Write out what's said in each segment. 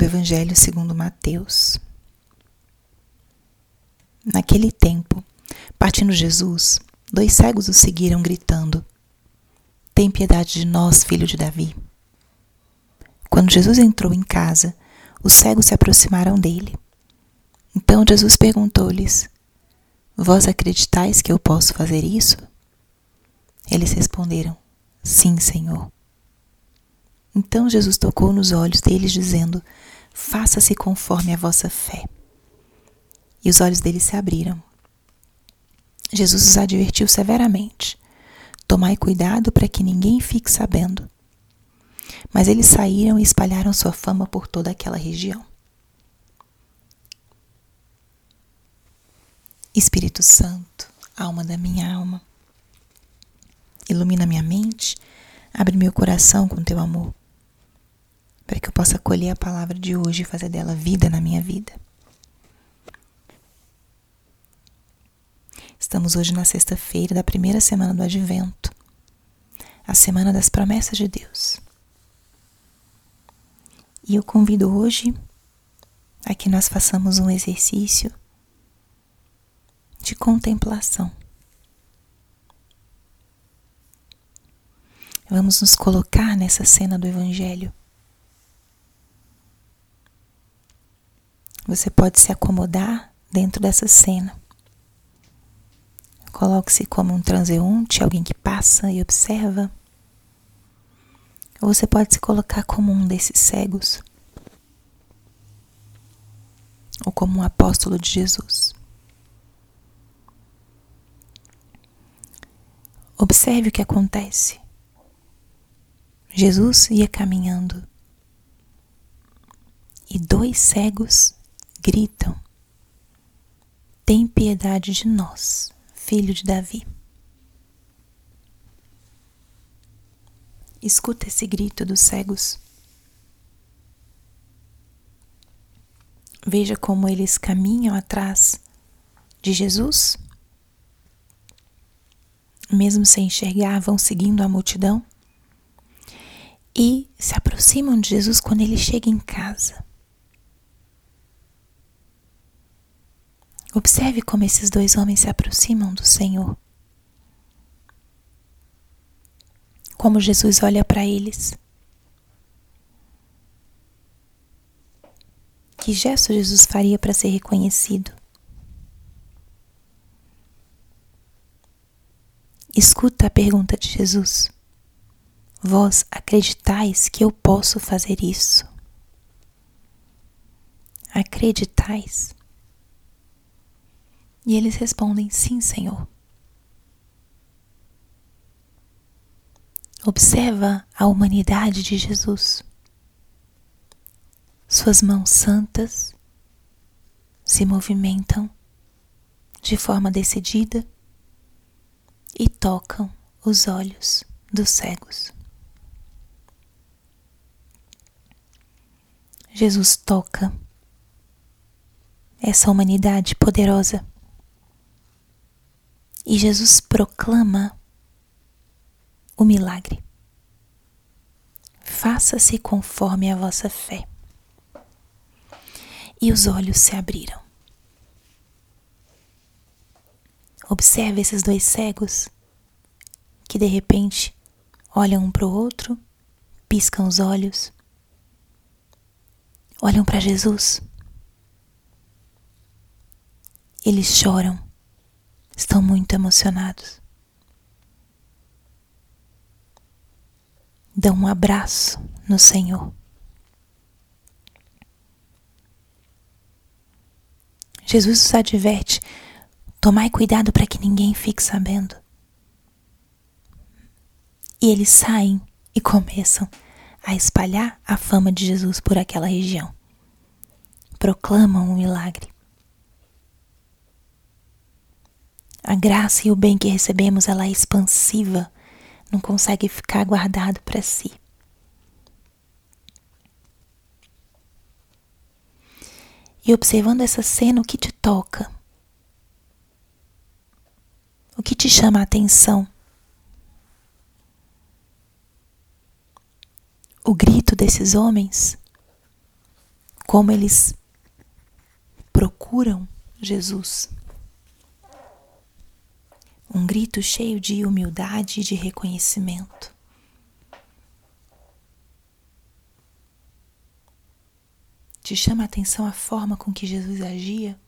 do Evangelho segundo Mateus. Naquele tempo, partindo Jesus, dois cegos o seguiram gritando: Tem piedade de nós, filho de Davi. Quando Jesus entrou em casa, os cegos se aproximaram dele. Então Jesus perguntou-lhes: Vós acreditais que eu posso fazer isso? Eles responderam: Sim, Senhor. Então Jesus tocou nos olhos deles, dizendo: Faça-se conforme a vossa fé. E os olhos deles se abriram. Jesus os advertiu severamente: Tomai cuidado para que ninguém fique sabendo. Mas eles saíram e espalharam sua fama por toda aquela região. Espírito Santo, alma da minha alma, ilumina minha mente, abre meu coração com teu amor para que eu possa acolher a palavra de hoje e fazer dela vida na minha vida. Estamos hoje na sexta-feira da primeira semana do Advento, a semana das promessas de Deus. E eu convido hoje a que nós façamos um exercício de contemplação. Vamos nos colocar nessa cena do Evangelho Você pode se acomodar dentro dessa cena. Coloque-se como um transeunte, alguém que passa e observa. Ou você pode se colocar como um desses cegos. Ou como um apóstolo de Jesus. Observe o que acontece. Jesus ia caminhando e dois cegos gritam: Tem piedade de nós, filho de Davi. Escuta esse grito dos cegos. Veja como eles caminham atrás de Jesus. Mesmo sem enxergar, vão seguindo a multidão e se aproximam de Jesus quando ele chega em casa. Observe como esses dois homens se aproximam do Senhor. Como Jesus olha para eles. Que gesto Jesus faria para ser reconhecido? Escuta a pergunta de Jesus. Vós acreditais que eu posso fazer isso? Acreditais? E eles respondem: Sim, Senhor. Observa a humanidade de Jesus. Suas mãos santas se movimentam de forma decidida e tocam os olhos dos cegos. Jesus toca essa humanidade poderosa e Jesus proclama o milagre. Faça-se conforme a vossa fé. E os olhos se abriram. Observe esses dois cegos que de repente olham um para o outro, piscam os olhos, olham para Jesus. Eles choram estão muito emocionados. Dão um abraço no Senhor. Jesus os adverte: tomai cuidado para que ninguém fique sabendo. E eles saem e começam a espalhar a fama de Jesus por aquela região. Proclamam o um milagre. A graça e o bem que recebemos, ela é expansiva, não consegue ficar guardado para si. E observando essa cena, o que te toca? O que te chama a atenção? O grito desses homens? como eles procuram Jesus. Um grito cheio de humildade e de reconhecimento. Te chama a atenção a forma com que Jesus agia,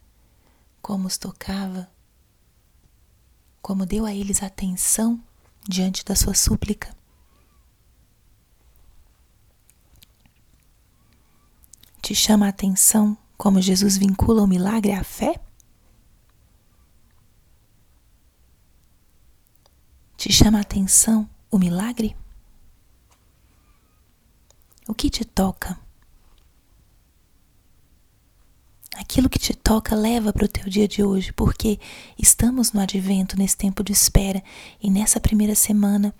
como os tocava, como deu a eles atenção diante da sua súplica. Te chama a atenção como Jesus vincula o milagre à fé? Te chama a atenção o milagre? O que te toca? Aquilo que te toca leva para o teu dia de hoje, porque estamos no advento, nesse tempo de espera, e nessa primeira semana,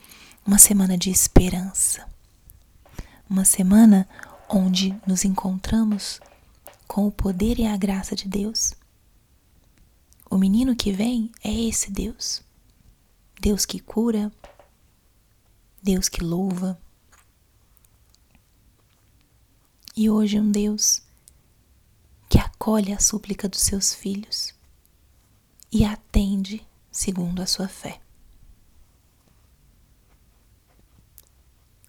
uma semana de esperança. Uma semana onde nos encontramos com o poder e a graça de Deus. O menino que vem é esse Deus. Deus que cura, Deus que louva. E hoje um Deus que acolhe a súplica dos seus filhos e atende segundo a sua fé.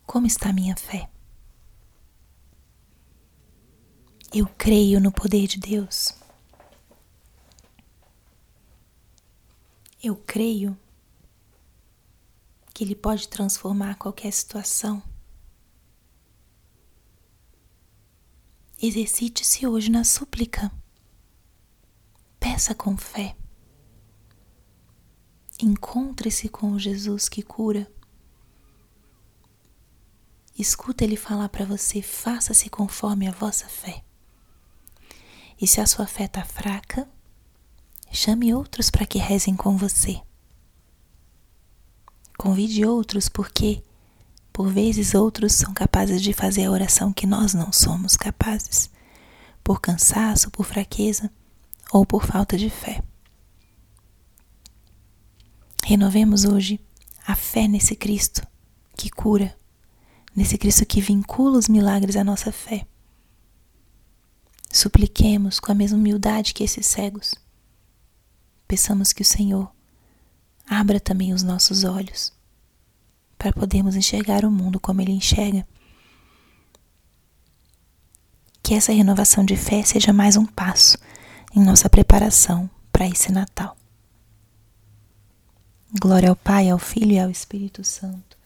Como está minha fé? Eu creio no poder de Deus. Eu creio que Ele pode transformar qualquer situação. Exercite-se hoje na súplica. Peça com fé. Encontre-se com o Jesus que cura. Escuta Ele falar para você: faça-se conforme a vossa fé. E se a sua fé está fraca, chame outros para que rezem com você. Convide outros porque, por vezes, outros são capazes de fazer a oração que nós não somos capazes, por cansaço, por fraqueza ou por falta de fé. Renovemos hoje a fé nesse Cristo que cura, nesse Cristo que vincula os milagres à nossa fé Supliquemos com a mesma humildade que esses cegos. Peçamos que o Senhor abra também os nossos olhos para podermos enxergar o mundo como Ele enxerga. Que essa renovação de fé seja mais um passo em nossa preparação para esse Natal. Glória ao Pai, ao Filho e ao Espírito Santo,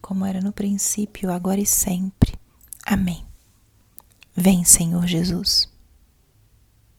como era no princípio, agora e sempre. Amém. Vem, Senhor Jesus.